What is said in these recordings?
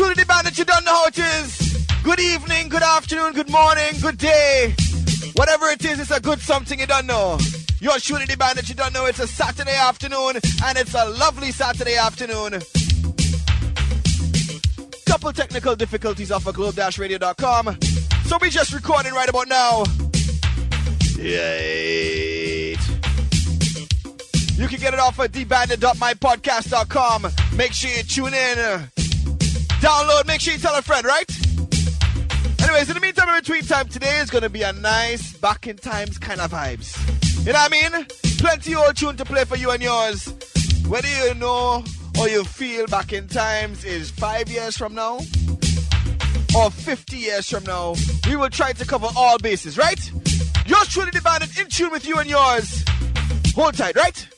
truly the man that you don't know how it is. Good evening, good afternoon, good morning, good day. Whatever it is, it's a good something you don't know. You're shooting the band that you don't know. It's a Saturday afternoon, and it's a lovely Saturday afternoon. Couple technical difficulties off of globe-radio.com. So we just recording right about now. Yay. You can get it off of debanded.mypodcast.com. Make sure you tune in. Download, make sure you tell a friend, right? Anyways, in the meantime, in between time, today is going to be a nice back in times kind of vibes. You know what I mean? Plenty old tune to play for you and yours. Whether you know or you feel back in times is five years from now or 50 years from now, we will try to cover all bases, right? Yours truly divided in tune with you and yours. Hold tight, right?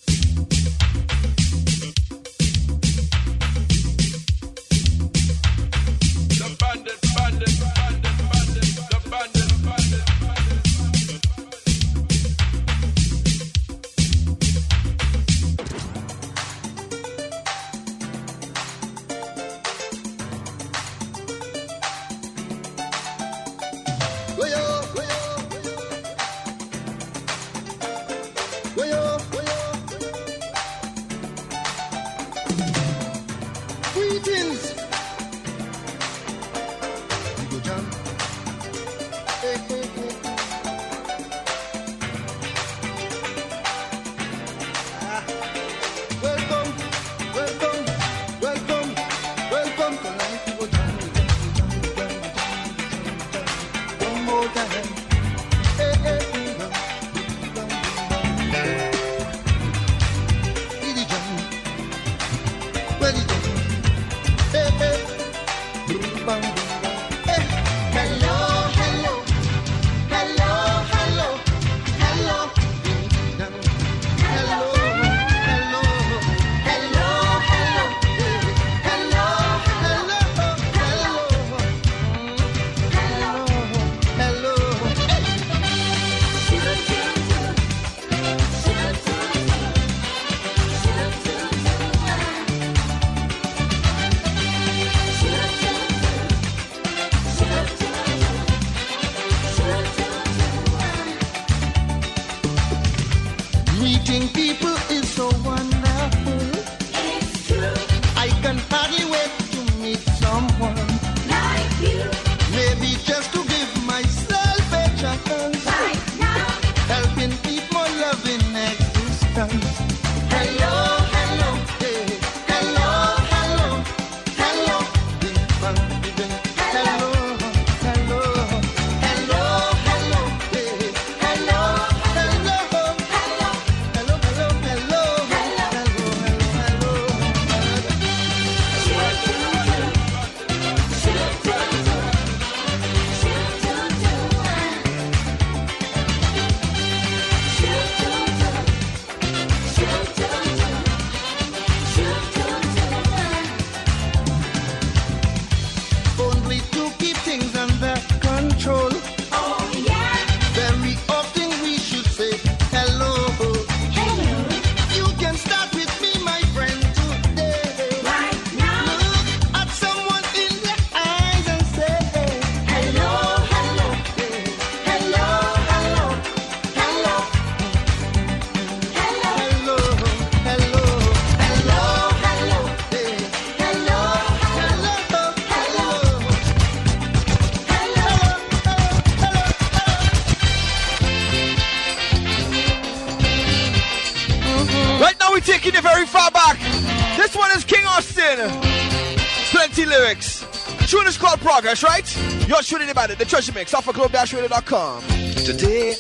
Progress, right? You're shooting about it. The treasure mix off of globe-radio.com. Today,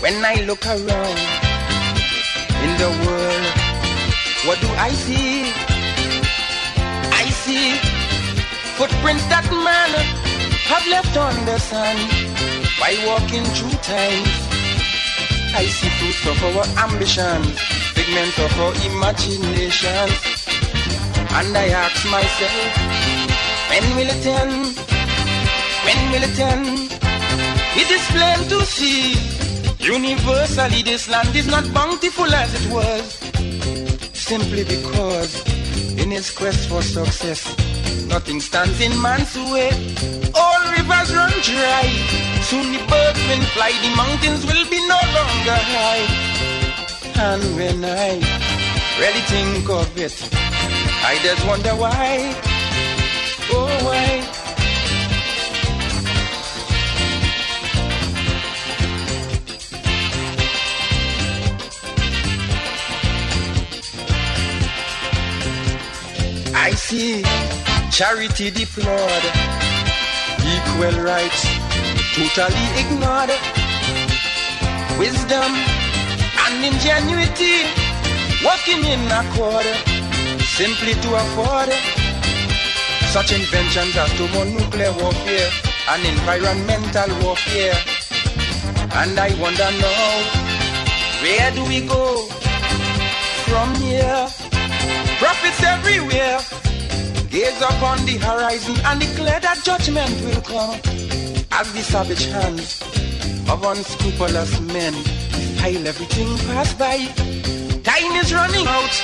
when I look around in the world, what do I see? I see footprints that man have left on the sand by walking through time. I see fruits of our ambition, figments of our imagination. And I ask myself, when will it end? When will it end? It is plain to see. Universally, this land is not bountiful as it was. Simply because in his quest for success. Nothing stands in man's way. All rivers run dry. Soon the birds will fly, the mountains will be no longer high. And when I really think of it, I just wonder why. Oh, why? I see charity deplored, equal rights totally ignored, wisdom and ingenuity working in accord. Simply to afford. Such inventions as thermonuclear warfare and environmental warfare. And I wonder now, where do we go from here? Profits everywhere gaze upon the horizon and declare that judgment will come as the savage hands of unscrupulous men pile everything pass by. Time is running out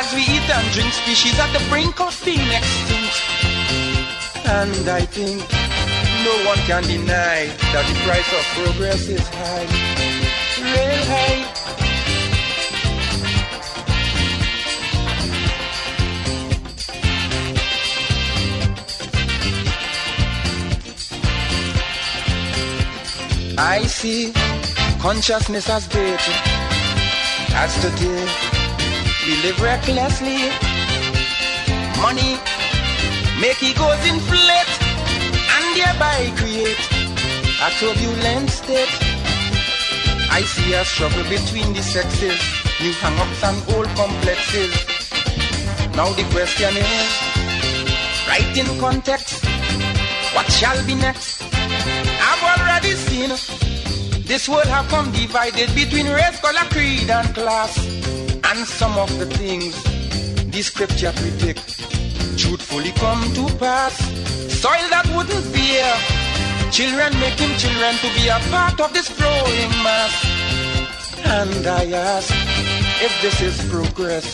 as we eat and drink species at the brink of being extinct. And I think no one can deny that the price of progress is high, real high. I see consciousness as great as today we live recklessly. Money make egos inflate and thereby create a turbulent state. I see a struggle between the sexes, new hang-ups and old complexes. Now the question is, right in context, what shall be next? Seen this world have come divided between race, color, creed, and class. And some of the things the scripture predict truthfully come to pass. Soil that wouldn't bear children making children to be a part of this growing mass. And I ask if this is progress,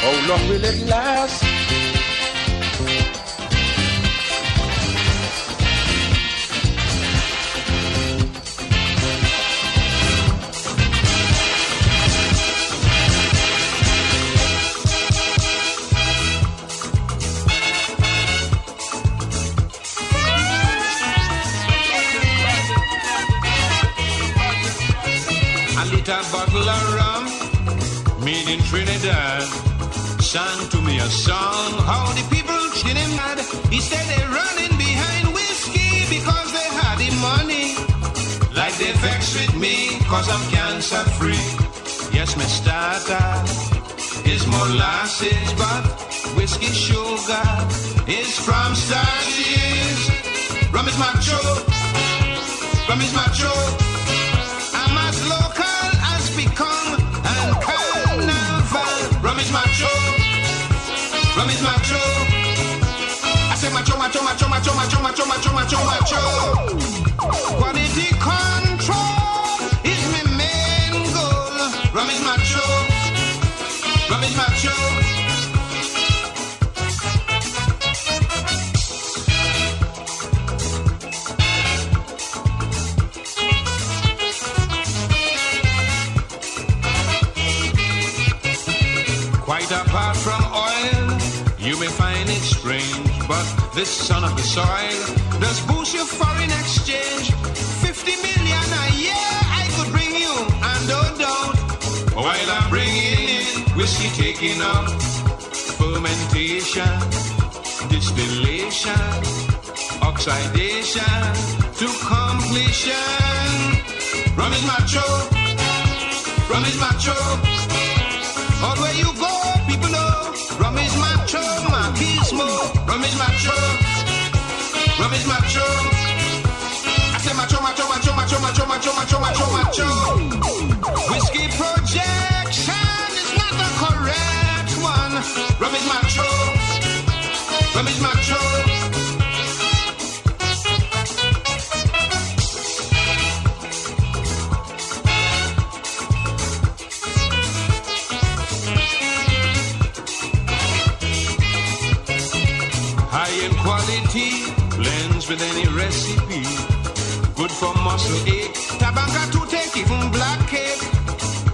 how long will it last? A bottle of rum made in Trinidad. Sang to me a song, how the people did him mad. He said they're running behind whiskey because they had the money. Like they vex with me, cause I'm cancer free. Yes, my starter is molasses, but whiskey sugar is from starches. Rum is macho, rum is macho. I'm macho, macho, macho, macho, this son of the soil does boost your foreign exchange. 50 million a year I could bring you, and oh, don't while I'm bringing in whiskey taking up, fermentation, distillation, oxidation to completion. Rum is macho, rum is macho. All where you go, people know. Rum is macho, machismo. Rum is macho. Is macho. I say macho, macho, macho, macho, macho, macho, macho, macho, macho. Whiskey projection is not the correct one. Rum is macho. For muscle ache, tobacco to take, even black cake.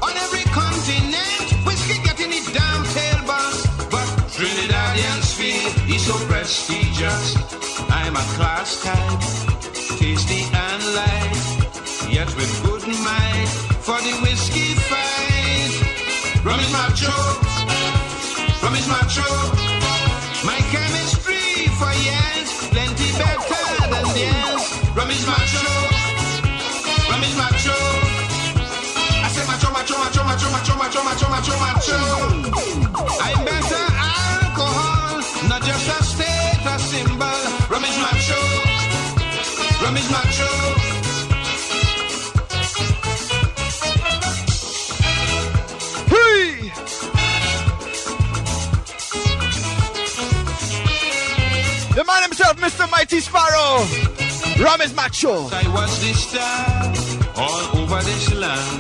On every continent, whiskey getting it down tail boss. But Trinidadian's feel is so prestigious. I'm a class type, tasty and light, yet with good mind for the whiskey fight. Rum is macho, rum is. My Mighty Sparrow. Rum is macho. I was the star all over this land,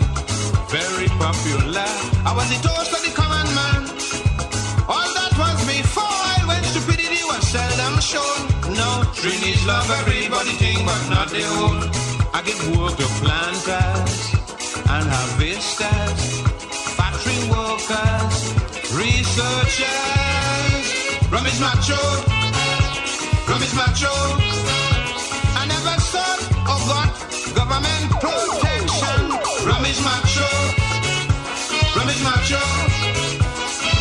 very popular. I was the toast of the common man. All that was before I went stupidity was seldom shown. No, Trinity's love everybody think, but not their own. I give work to planters and harvesters, factory workers, researchers. Rum is macho, is macho. I never sought or got government protection. Rum macho, is macho.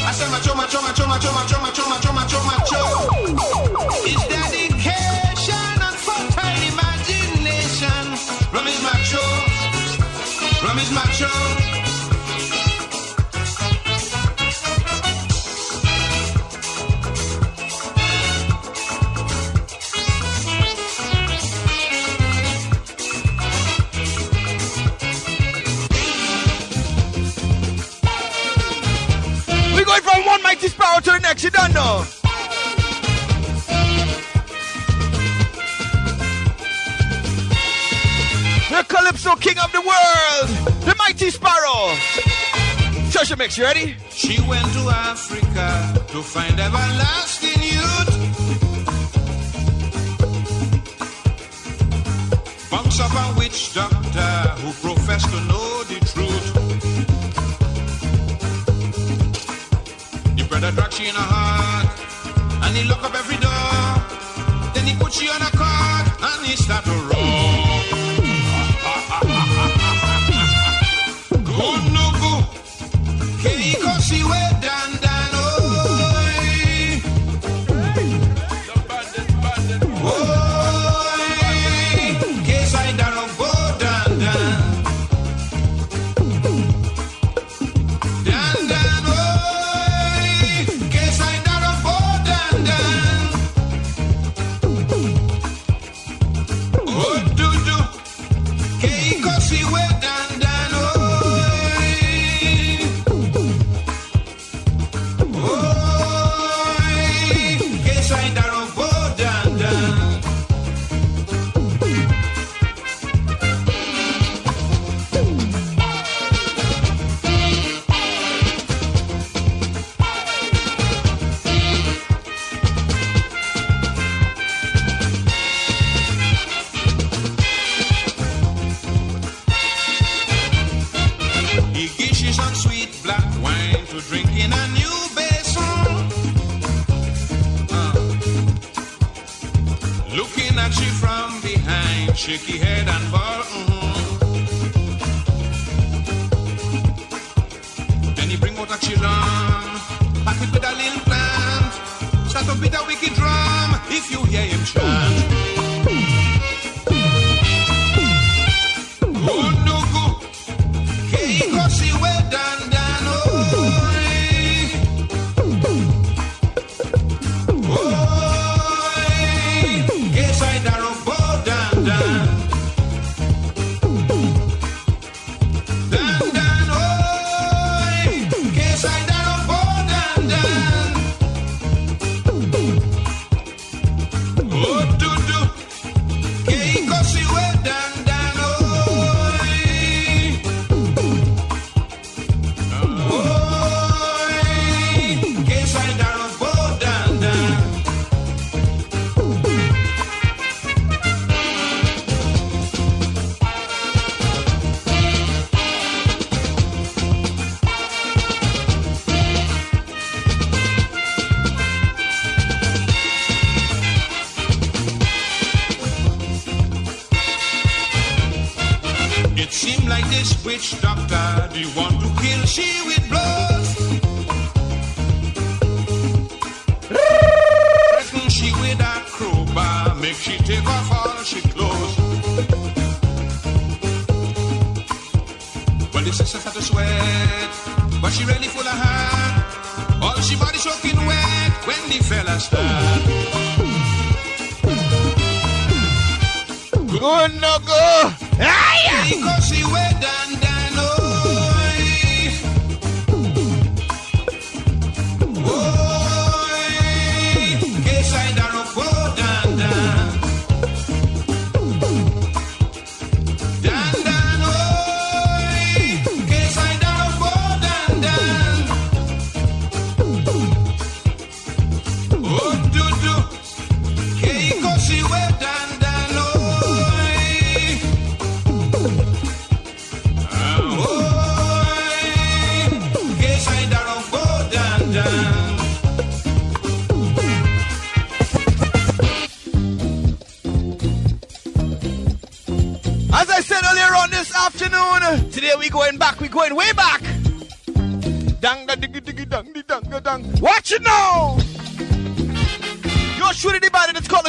I say macho, macho, macho, macho, macho, macho, macho, macho, macho. It's dedication and fertile imagination. Rum macho, rum macho. One Sparrow to the next, you don't know. The Calypso King of the world, the Mighty Sparrow. Treasure Mix, you ready? She went to Africa to find everlasting youth. Bunks of a witch doctor who professed to know the He bred a drug she in a heart, and he lock up every door. Then he put she on a cart, and he start to roll. Go no go. Keiko siwe dan dan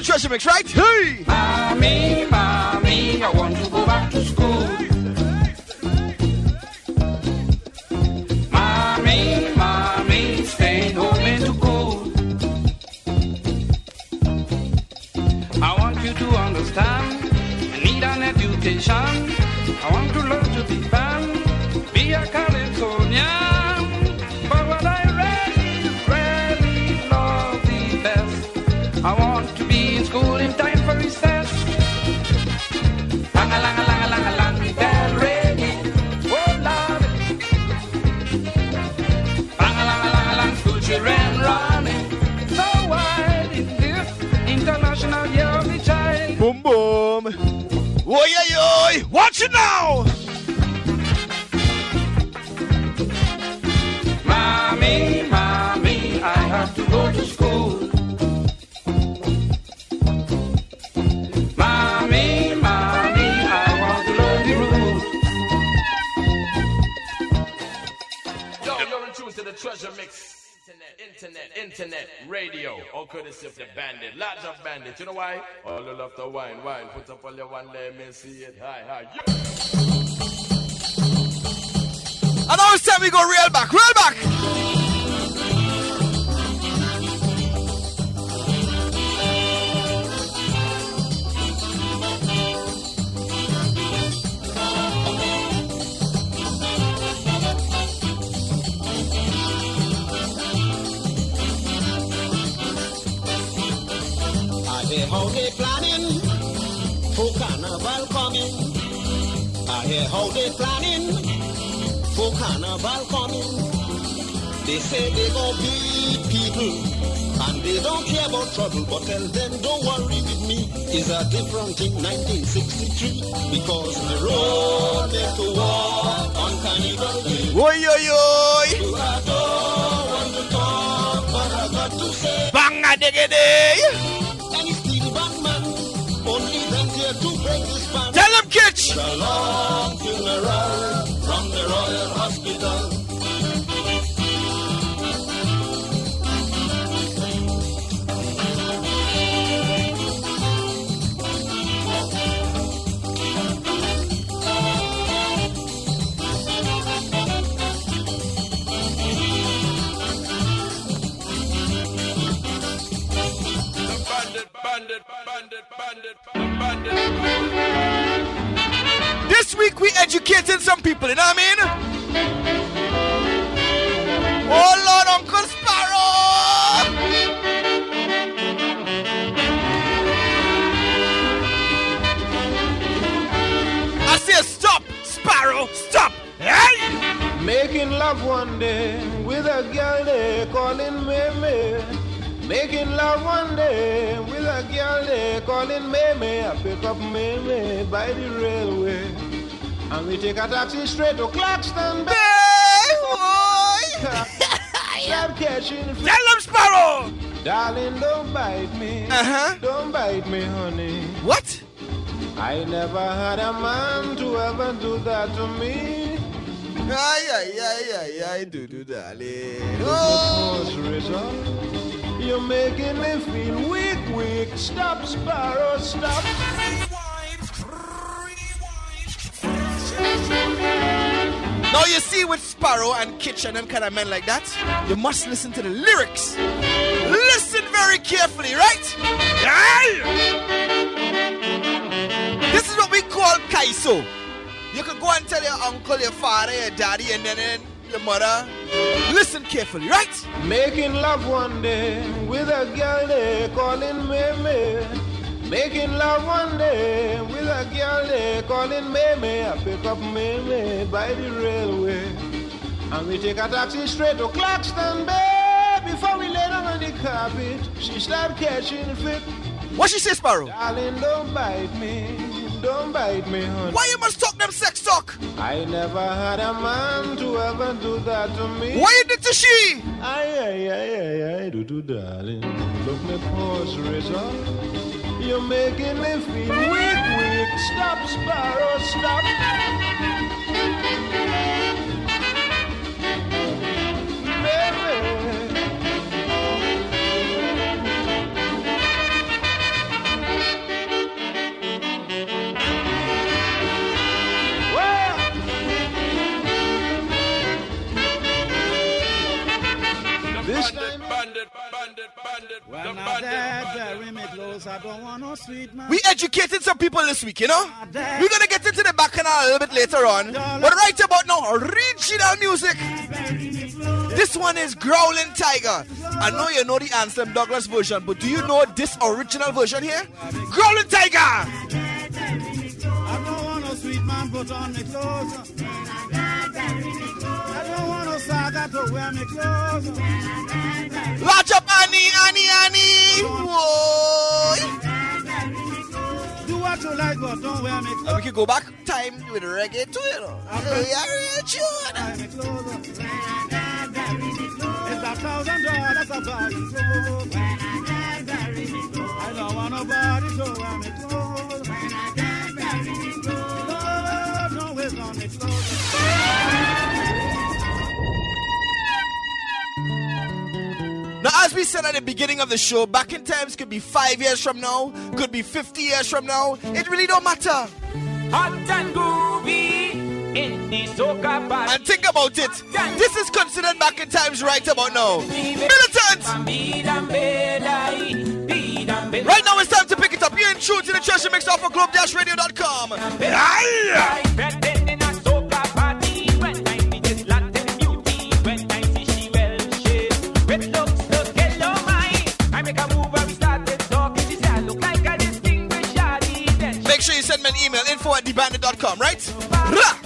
the treasure mix, right? Hey! Mommy, mommy, I want to go back to school. Mommy, mommy, home. I want you to understand, I need an education. Watch now! Internet, radio. All courtesy of the bandit. Lots of bandits. You know why? All you love to wine, wine. Put up all your one, let me see it. Hi, hi. Yo. And now it's time we go real back, real back! Hear how they planning for carnival coming. I hear how they planning for carnival coming. They say they gon' beat people and they don't care about trouble. But tell them don't worry with me. It's a different thing 1963 because the road make to war on carnival day. Oi oi oi! Don't want to talk, but I got to say. Bang a diggy them kitch! A long funeral from the Royal Hospital. This week we educating some people, you know what I mean? Oh Lord, Uncle Sparrow! I say stop, Sparrow, stop! Hey! Making love one day with a girl they calling Meme. Making love one day with a girl they calling Meme. I pick up Meme by the railway. And we take a taxi straight to Claxton. Boy! Start catching Tell them Sparrow! Darling, don't bite me. Uh-huh. Don't bite me, honey. What? I never had a man to ever do that to me. Ay, ay, ay, ay, ay, do do darling. Oh. You're making me feel weak, weak. Stop, Sparrow, stop. Now you see with Sparrow and Kitch and them kind of men like that, you must listen to the lyrics. Listen very carefully, right? This is what we call kaiso. You can go and tell your uncle, your father, your daddy, and then your mother. Listen carefully, right? Making love one day with a girl they calling me me. Making love one day with a girl they calling me. I pick up me by the railway. And we take a taxi straight to Claxton Bay. Before we lay down on the carpet, she start catching fit. What she say, Sparrow? Darling, don't bite me. Don't bite me, honey. Why you must talk them sex talk? I never had a man to ever do that to me. Why you did to she? Ay, ay, ay, ay, ay, do do, darling. Look me pause, razor. You're making me feel weak, weak. Stop, Sparrow, stop. Bandit, bandit. When bury me close, I don't want no sweet man. We educated some people this week, you know? We're gonna get into the bacchanal a little bit later on. But right about now, original music. This one is Growling Tiger. I know you know the Anselm Douglas version, but do you know this original version here? Growling Tiger! Watch up, Annie, Annie, Annie! Whoa! Do what you like, but don't wear me And we can go back time with reggae too, you know. Yeah, real tune. Wear me clothes. It's a thousand dollars a clothes. I don't want nobody to wear me clothes. No, don't waste on me clothes. As we said at the beginning of the show, back in times could be five years from now, could be 50 years from now. It really don't matter. Hot and groovy in the soca party. And think about it. This is considered back in times right about now. Militant! Right now it's time to pick it up. You're in tune to the treasure mix off of globe-radio.com. an email, info at thebandit.com, right? Rah!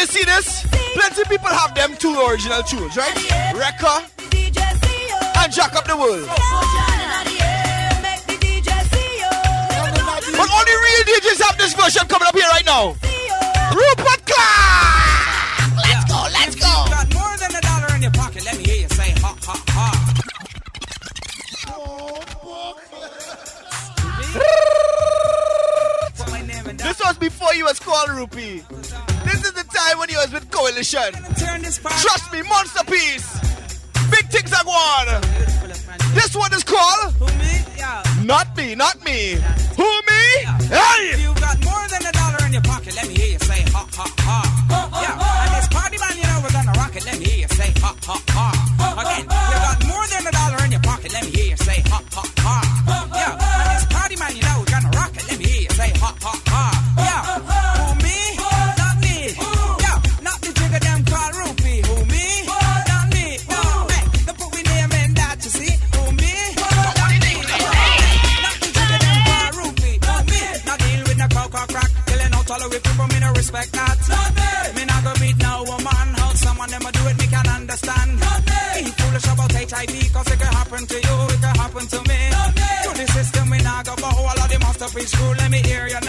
you see this? Plenty people have them two original tunes, right? Wrecker and Jack Up the World. But only real DJs have this version coming up here right now. Rupert Clarke! Let's go, let's go! This was before you was called Rupee when he was with Coalition. Trust me, Monster Piece. Big things are won. This one is called. Who me? Yeah. Not me, not me. Who me? Hey! respect that. Not me. me not go meet no woman. How someone them do it, me can understand. Not me. Ain't foolish about HIV, cause it can happen to you, it can happen to me. Not me. To the system, me not go bow. All of them must have been school, let me hear you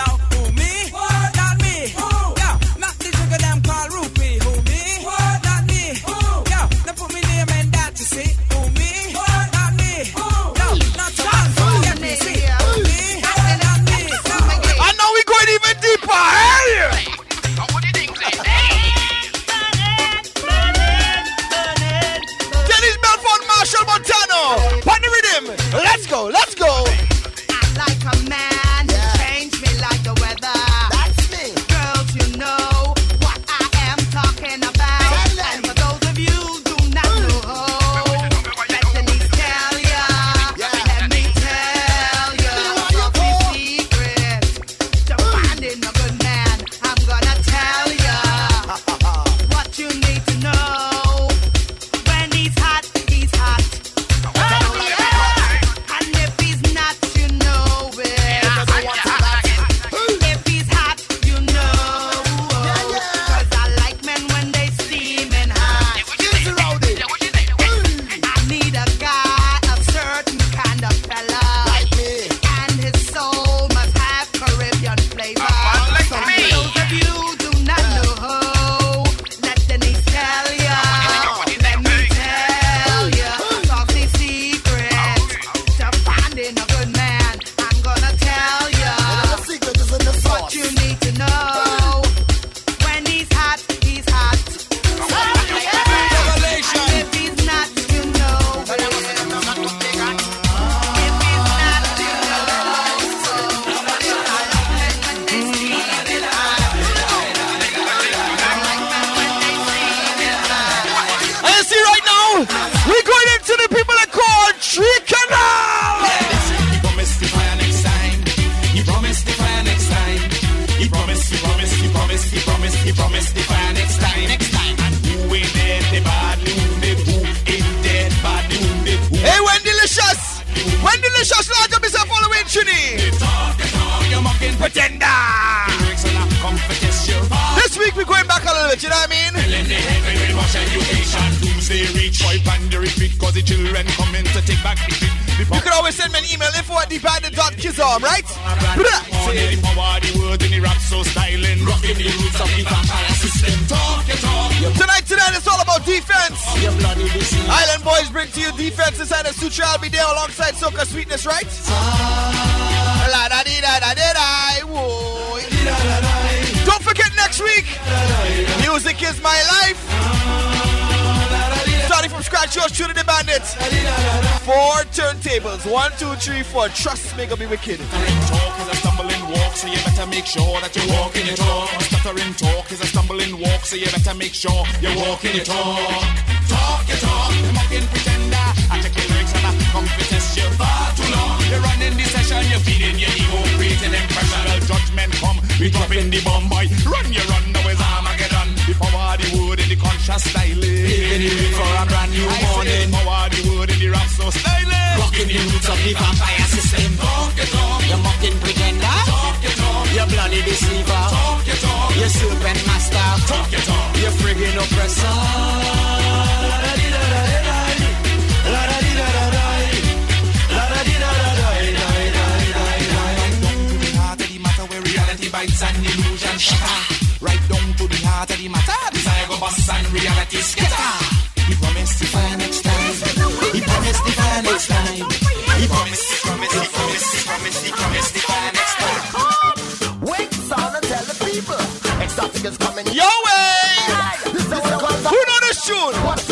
next week, music is my life. Starting from scratch, yours truly the bandits. Four turntables, one, two, three, four. Trust me, gonna be wicked. Walk, so you better make sure that you walk in your talk. Stuttering talk is a stumbling walk, so you better make sure you walk in your talk. Talk your talk, mocking pretender. Come to test you far too long. You're running the session, you're feeding your ego, creating impression. Well, judgment come, we dropping the bomb boy. Run your run, now is Armageddon. The power, the wood, in the conscious styling. Paving the for a brand new morning. Power, the wood, in the rap so styling. Rocking the roots of the vampire system. Talk your talk. You're mocking pretender. Talk your talk. You're bloody deceiver. Talk your talk. You're serpent master. Talk your talk. You're friggin' oppressor. Shatter. Right down to the heart of the matter. Desire go bust and reality scatter. He promised to find next time. He promised to find next time. He promised, he promised, he promised, he promised, he promised to find next time. Wake sound and tell the people. Exotic is coming. Yo, way! This is the one. Who know this tune?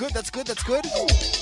Good, that's good, that's good.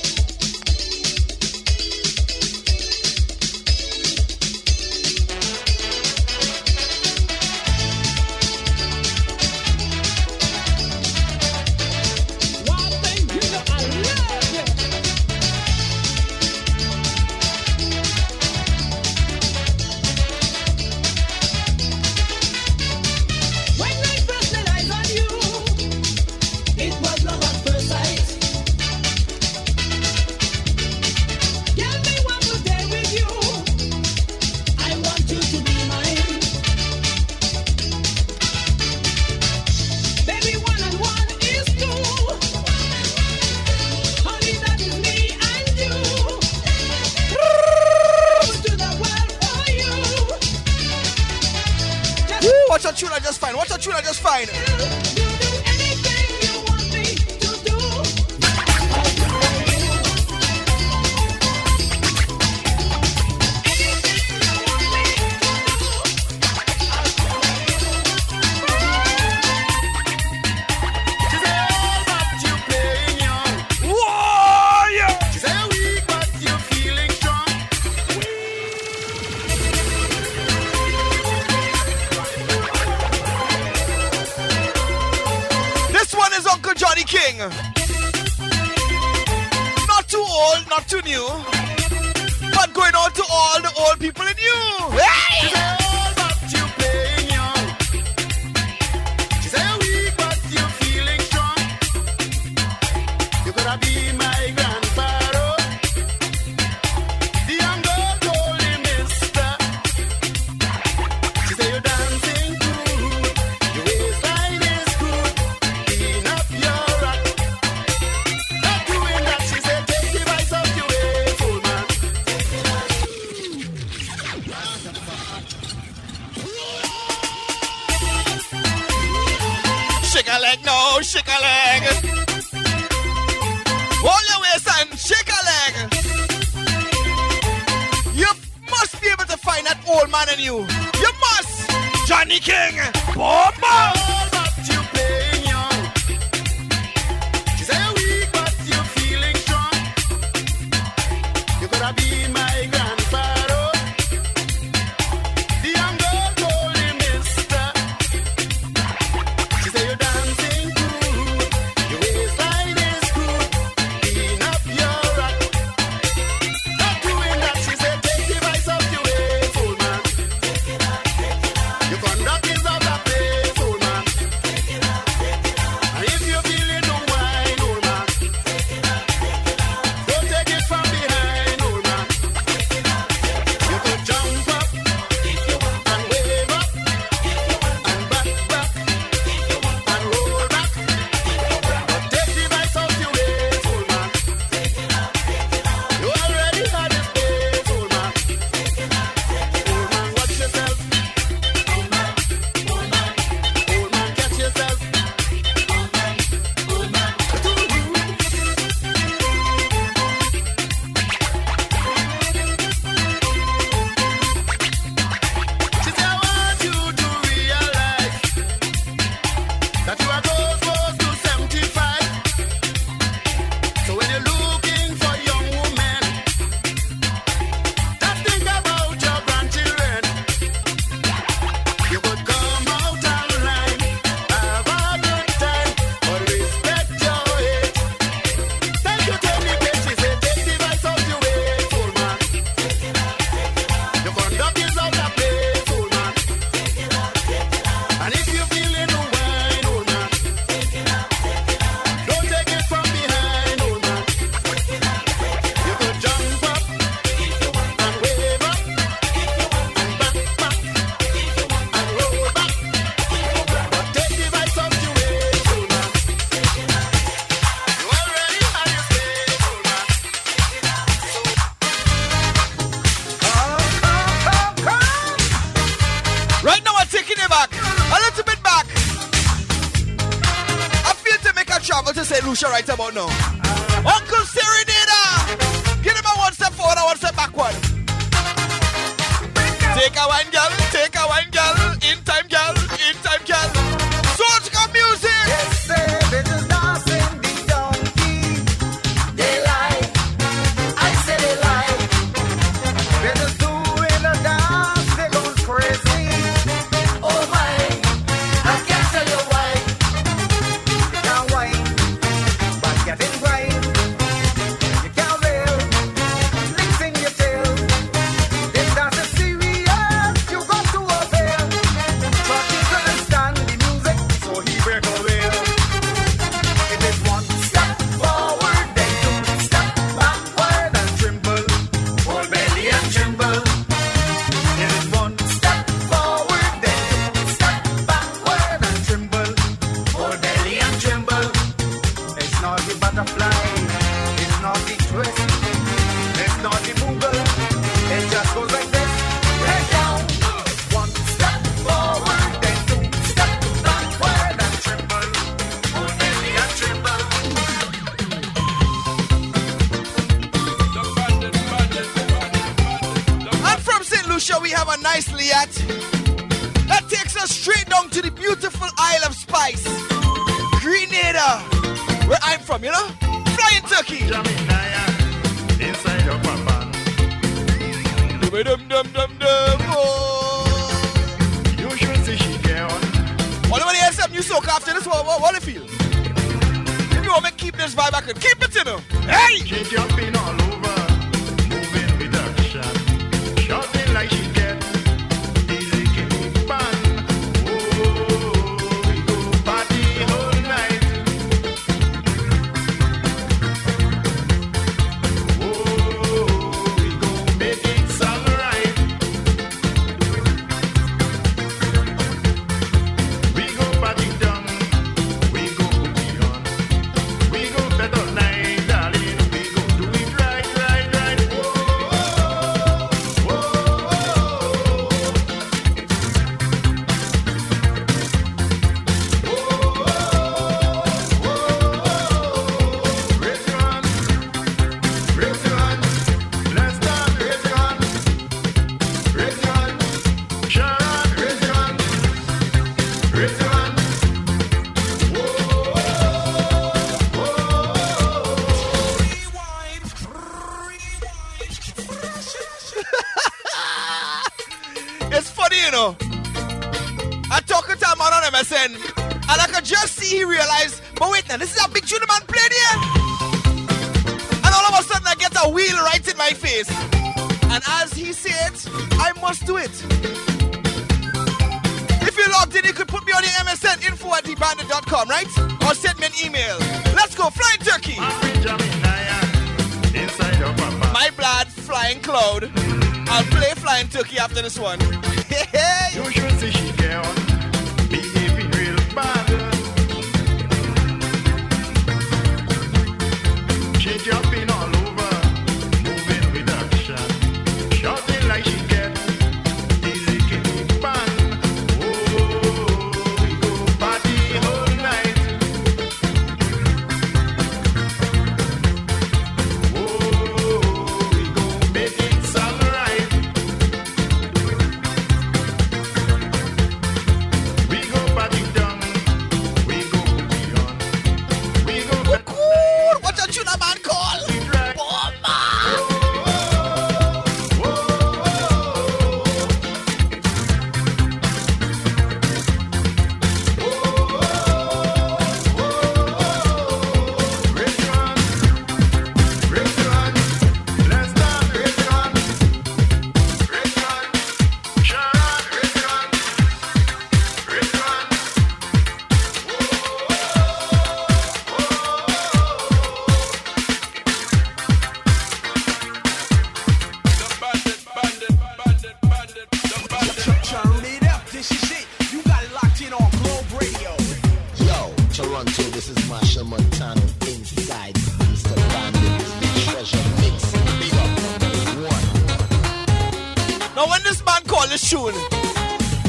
Tune,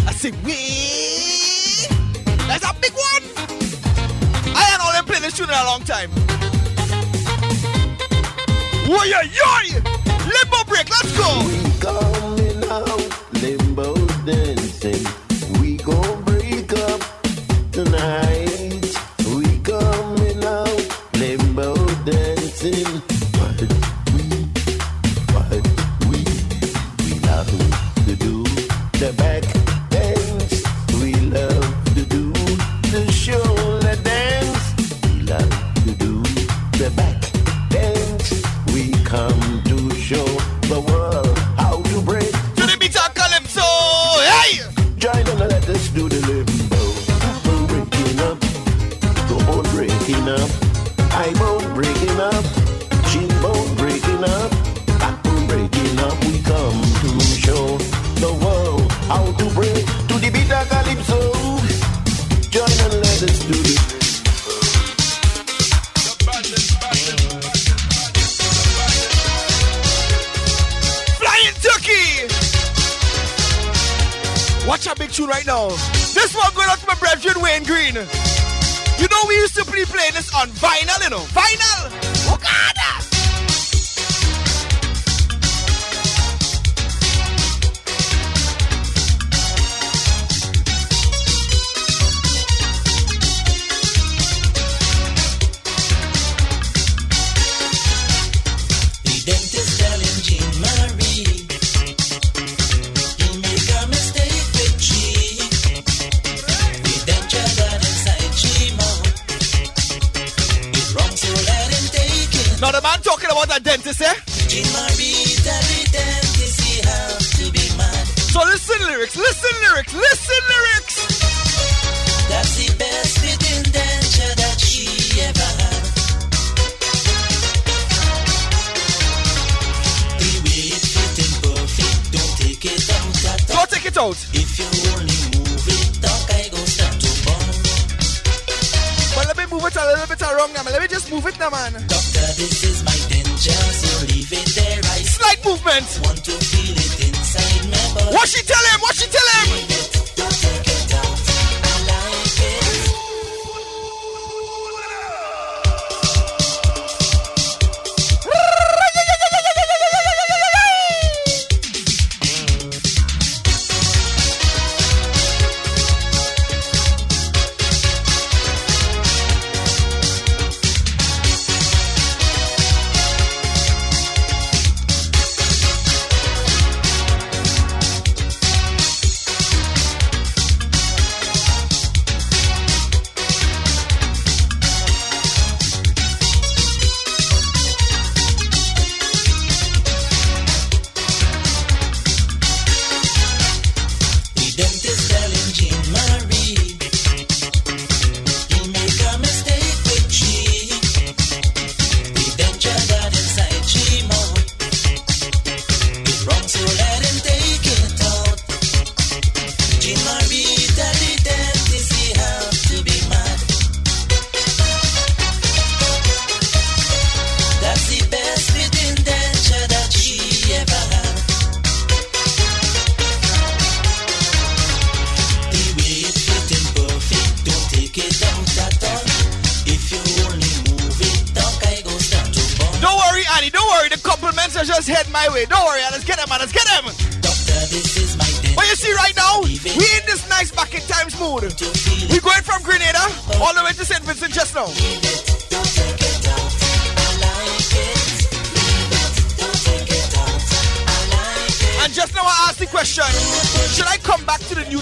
I say, we. That's a big one. I ain't all them play this tune in a long time. Whoa, yeah, yeah. Limbo break, let's go. Lyrics, listen lyrics, listen lyrics. That's the best fitting denture that she ever had. The way it fitting perfect, don't take it out at all. Don't take it out. If you only move it, dog, I go start to burn. But let me move it a little bit around now, man. Let me just move it now, man. Doctor, this is my denture, so leave it there. I Slight movement. want to feel it inside my body. What she tell him? What she tell him?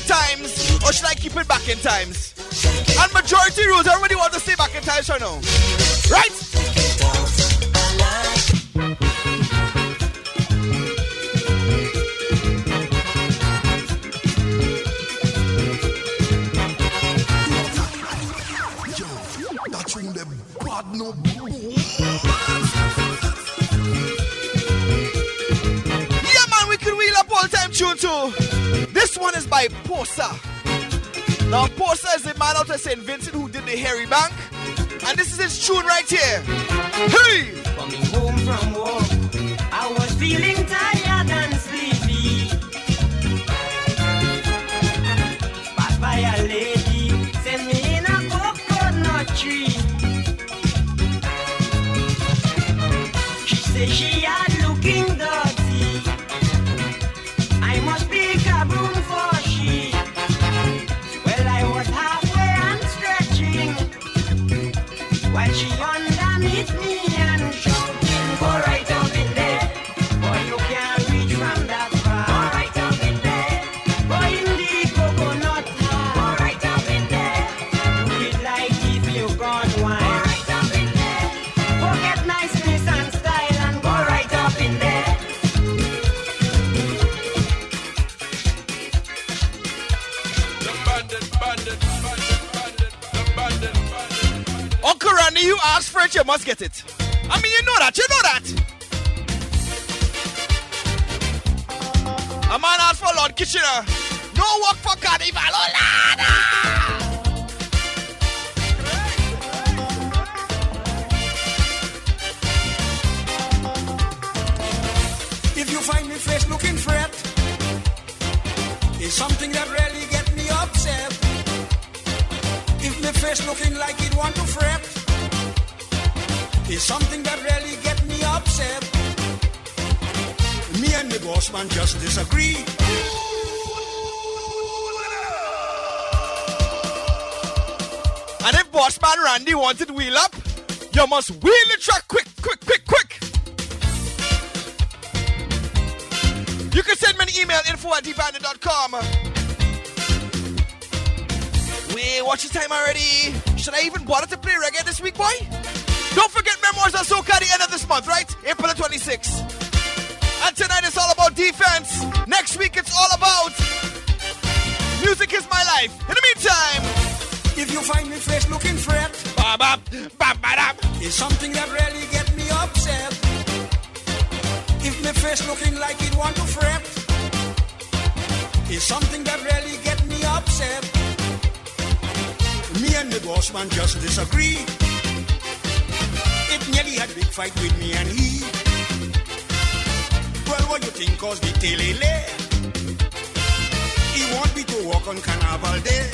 Times? Or should I keep it back in times? And majority rules, everybody wants to stay back in times right now. Right? No Yeah, man, we can wheel up all time tune too. This one is by Posa. Now, Posa is the man out of St. Vincent who did the Harry Bank. And this is his tune right here. Hey! Coming home from work, I was feeling tired and sleepy. A lady, me in a coconut tree. Say she you must get it. I mean, you know that, you know that. A man asked for Lord Kitchener. Uh, no work for Carnival, oh Lord! If you find me face looking fret, it's something that really get me upset. If me face looking like it want to fret, it's something that really get me upset. Me and the boss man just disagree. And if boss man Randy wanted wheel up, you must wheel the truck quick, quick, quick, quick. You can send me an email, info at dbandit.com. Wait, what's the time already? Should I even bother to play reggae this week, boy? Don't forget Memoirs of Soca at the end of this month, right? April the 26th. And tonight it's all about defense. Next week it's all about music is my life. In the meantime, If you find me face looking fret, it's something that really get me upset. If me face looking like it want to fret, it's something that really get me upset. Me and the boss man just disagree. It nearly had big fight with me and he. Well, what you think cause the telele? He want me to walk on Carnival Day.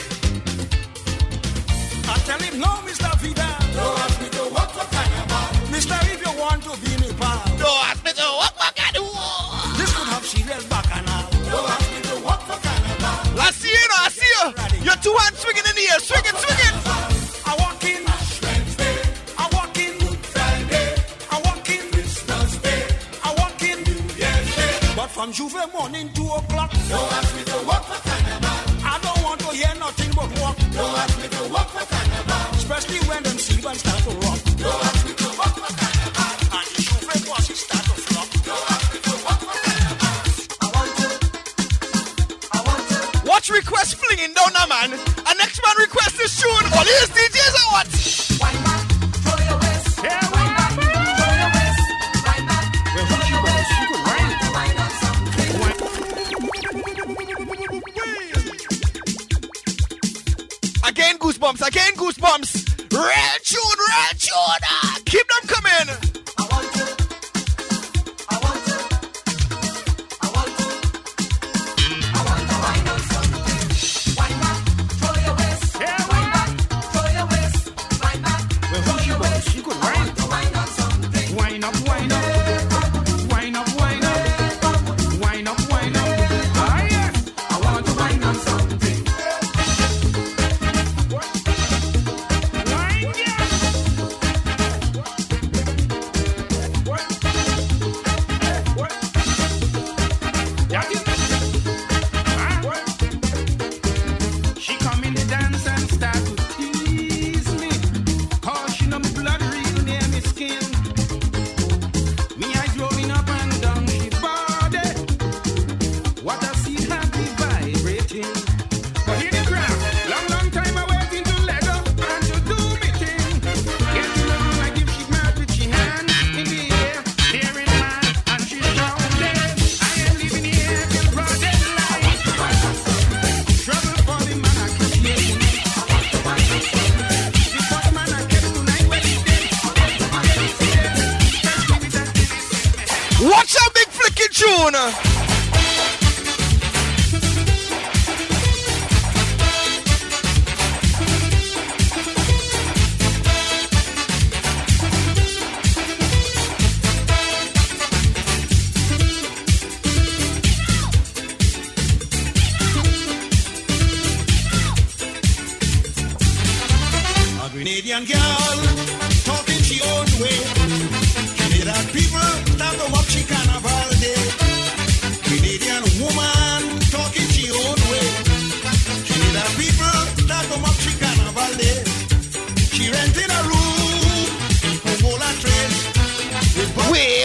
I tell him, no, Mr. Vidal. Don't ask me to walk for carnival. Mister, if you want to be me pal. Don't ask me to walk for carnival. This could have serious bacchanal. Don't ask me to walk for carnival. I see you, I see you. Your two hands swinging in the air, swinging, swinging. From J'ouvert morning, two o'clock. Don't ask me to walk for carnival. I don't want to hear nothing but walk. Don't ask me to walk for carnival. Especially when them Stevens start to rock. Don't ask me to walk for carnival. And the J'ouvert bosses start to flop. Don't ask me to walk for carnival. I want to. I want to. Watch request flinging down a man. And next man request this tune. All these DJs real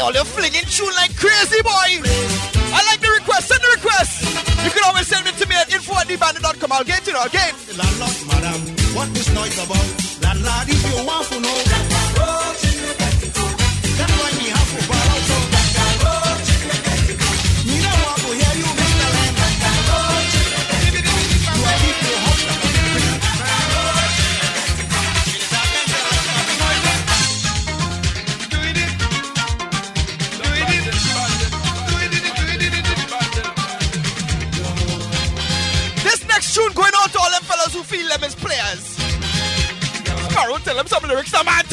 y'all. They're flinging tune like crazy, boy. I like the request. Send the request. You can always send it to me at info at dbandit.com. I'll get it again. Landlord, madam, noise about? Landlord, if you want to know. tell them some lyrics, a man.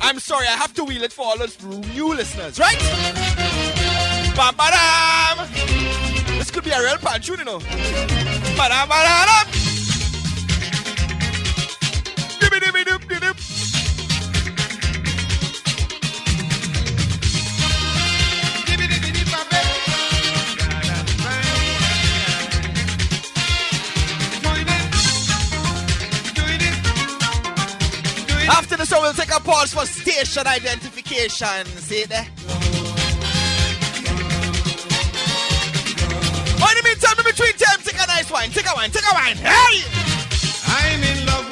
I'm sorry, I have to wheel it for all those new listeners, right? Bam, ba, This could be a real pan you know. Ba-dam, ba-dam. so we'll take a pause for station identification. See it there? On the meantime, in between time, take a nice wine, take a wine, take a wine. Hey! I'm in love